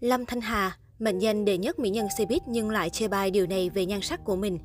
Lâm Thanh Hà, mệnh danh đệ nhất mỹ nhân showbiz nhưng lại chê bai điều này về nhan sắc của mình.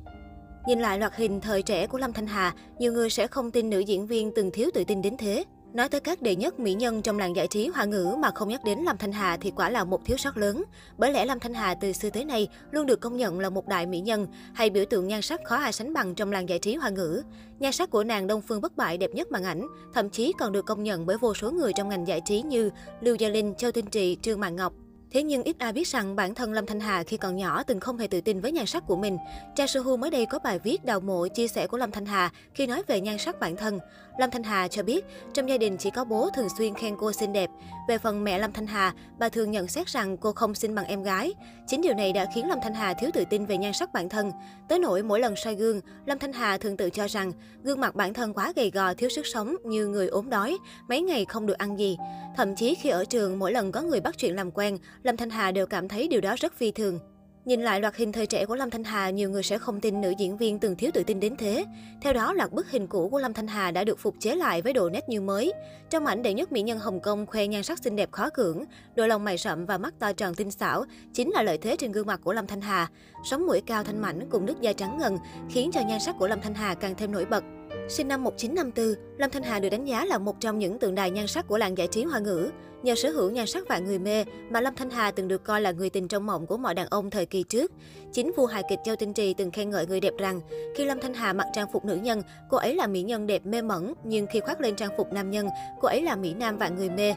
Nhìn lại loạt hình thời trẻ của Lâm Thanh Hà, nhiều người sẽ không tin nữ diễn viên từng thiếu tự tin đến thế. Nói tới các đệ nhất mỹ nhân trong làng giải trí hoa ngữ mà không nhắc đến Lâm Thanh Hà thì quả là một thiếu sót lớn. Bởi lẽ Lâm Thanh Hà từ xưa tới nay luôn được công nhận là một đại mỹ nhân hay biểu tượng nhan sắc khó ai sánh bằng trong làng giải trí hoa ngữ. Nhan sắc của nàng Đông Phương bất bại đẹp nhất màn ảnh, thậm chí còn được công nhận bởi vô số người trong ngành giải trí như Lưu Gia Linh, Châu Tinh Trì, Trương Mạng Ngọc. Thế nhưng ít ai biết rằng bản thân Lâm Thanh Hà khi còn nhỏ từng không hề tự tin với nhan sắc của mình. Trang Hu mới đây có bài viết đào mộ chia sẻ của Lâm Thanh Hà khi nói về nhan sắc bản thân. Lâm Thanh Hà cho biết, trong gia đình chỉ có bố thường xuyên khen cô xinh đẹp. Về phần mẹ Lâm Thanh Hà, bà thường nhận xét rằng cô không xinh bằng em gái. Chính điều này đã khiến Lâm Thanh Hà thiếu tự tin về nhan sắc bản thân. Tới nỗi mỗi lần soi gương, Lâm Thanh Hà thường tự cho rằng gương mặt bản thân quá gầy gò, thiếu sức sống như người ốm đói, mấy ngày không được ăn gì. Thậm chí khi ở trường, mỗi lần có người bắt chuyện làm quen, Lâm Thanh Hà đều cảm thấy điều đó rất phi thường. Nhìn lại loạt hình thời trẻ của Lâm Thanh Hà, nhiều người sẽ không tin nữ diễn viên từng thiếu tự tin đến thế. Theo đó, loạt bức hình cũ của Lâm Thanh Hà đã được phục chế lại với độ nét như mới. Trong ảnh đệ nhất mỹ nhân Hồng Kông khoe nhan sắc xinh đẹp khó cưỡng, đôi lông mày sậm và mắt to tròn tinh xảo chính là lợi thế trên gương mặt của Lâm Thanh Hà. Sống mũi cao thanh mảnh cùng nước da trắng ngần khiến cho nhan sắc của Lâm Thanh Hà càng thêm nổi bật. Sinh năm 1954, Lâm Thanh Hà được đánh giá là một trong những tượng đài nhan sắc của làng giải trí hoa ngữ. Nhờ sở hữu nhan sắc vạn người mê mà Lâm Thanh Hà từng được coi là người tình trong mộng của mọi đàn ông thời kỳ trước. Chính vua hài kịch Châu Tinh Trì từng khen ngợi người đẹp rằng, khi Lâm Thanh Hà mặc trang phục nữ nhân, cô ấy là mỹ nhân đẹp mê mẩn, nhưng khi khoác lên trang phục nam nhân, cô ấy là mỹ nam vạn người mê.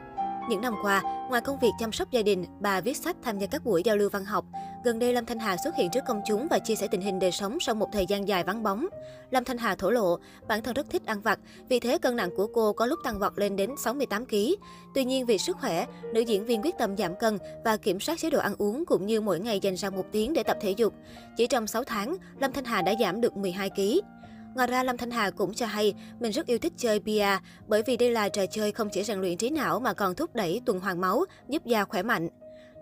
Những năm qua, ngoài công việc chăm sóc gia đình, bà viết sách tham gia các buổi giao lưu văn học. Gần đây Lâm Thanh Hà xuất hiện trước công chúng và chia sẻ tình hình đời sống sau một thời gian dài vắng bóng. Lâm Thanh Hà thổ lộ, bản thân rất thích ăn vặt, vì thế cân nặng của cô có lúc tăng vọt lên đến 68 kg. Tuy nhiên vì sức khỏe, nữ diễn viên quyết tâm giảm cân và kiểm soát chế độ ăn uống cũng như mỗi ngày dành ra một tiếng để tập thể dục. Chỉ trong 6 tháng, Lâm Thanh Hà đã giảm được 12 kg. Ngoài ra, Lâm Thanh Hà cũng cho hay mình rất yêu thích chơi bia bởi vì đây là trò chơi không chỉ rèn luyện trí não mà còn thúc đẩy tuần hoàn máu, giúp da khỏe mạnh.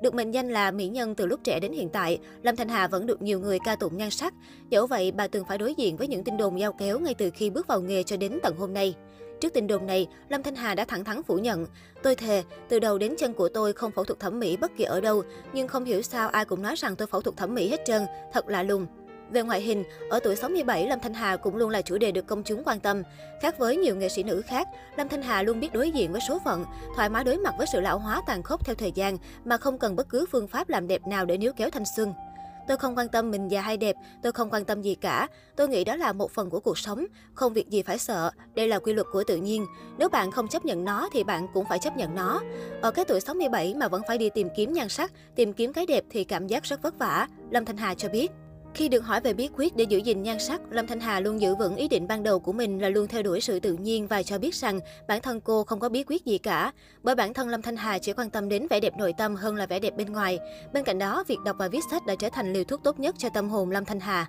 Được mệnh danh là mỹ nhân từ lúc trẻ đến hiện tại, Lâm Thanh Hà vẫn được nhiều người ca tụng nhan sắc. Dẫu vậy, bà từng phải đối diện với những tin đồn giao kéo ngay từ khi bước vào nghề cho đến tận hôm nay. Trước tin đồn này, Lâm Thanh Hà đã thẳng thắn phủ nhận. Tôi thề, từ đầu đến chân của tôi không phẫu thuật thẩm mỹ bất kỳ ở đâu, nhưng không hiểu sao ai cũng nói rằng tôi phẫu thuật thẩm mỹ hết trơn, thật lạ lùng. Về ngoại hình, ở tuổi 67, Lâm Thanh Hà cũng luôn là chủ đề được công chúng quan tâm. Khác với nhiều nghệ sĩ nữ khác, Lâm Thanh Hà luôn biết đối diện với số phận, thoải mái đối mặt với sự lão hóa tàn khốc theo thời gian mà không cần bất cứ phương pháp làm đẹp nào để níu kéo thanh xuân. Tôi không quan tâm mình già hay đẹp, tôi không quan tâm gì cả. Tôi nghĩ đó là một phần của cuộc sống, không việc gì phải sợ. Đây là quy luật của tự nhiên. Nếu bạn không chấp nhận nó thì bạn cũng phải chấp nhận nó. Ở cái tuổi 67 mà vẫn phải đi tìm kiếm nhan sắc, tìm kiếm cái đẹp thì cảm giác rất vất vả. Lâm Thanh Hà cho biết. Khi được hỏi về bí quyết để giữ gìn nhan sắc, Lâm Thanh Hà luôn giữ vững ý định ban đầu của mình là luôn theo đuổi sự tự nhiên và cho biết rằng bản thân cô không có bí quyết gì cả. Bởi bản thân Lâm Thanh Hà chỉ quan tâm đến vẻ đẹp nội tâm hơn là vẻ đẹp bên ngoài. Bên cạnh đó, việc đọc và viết sách đã trở thành liều thuốc tốt nhất cho tâm hồn Lâm Thanh Hà.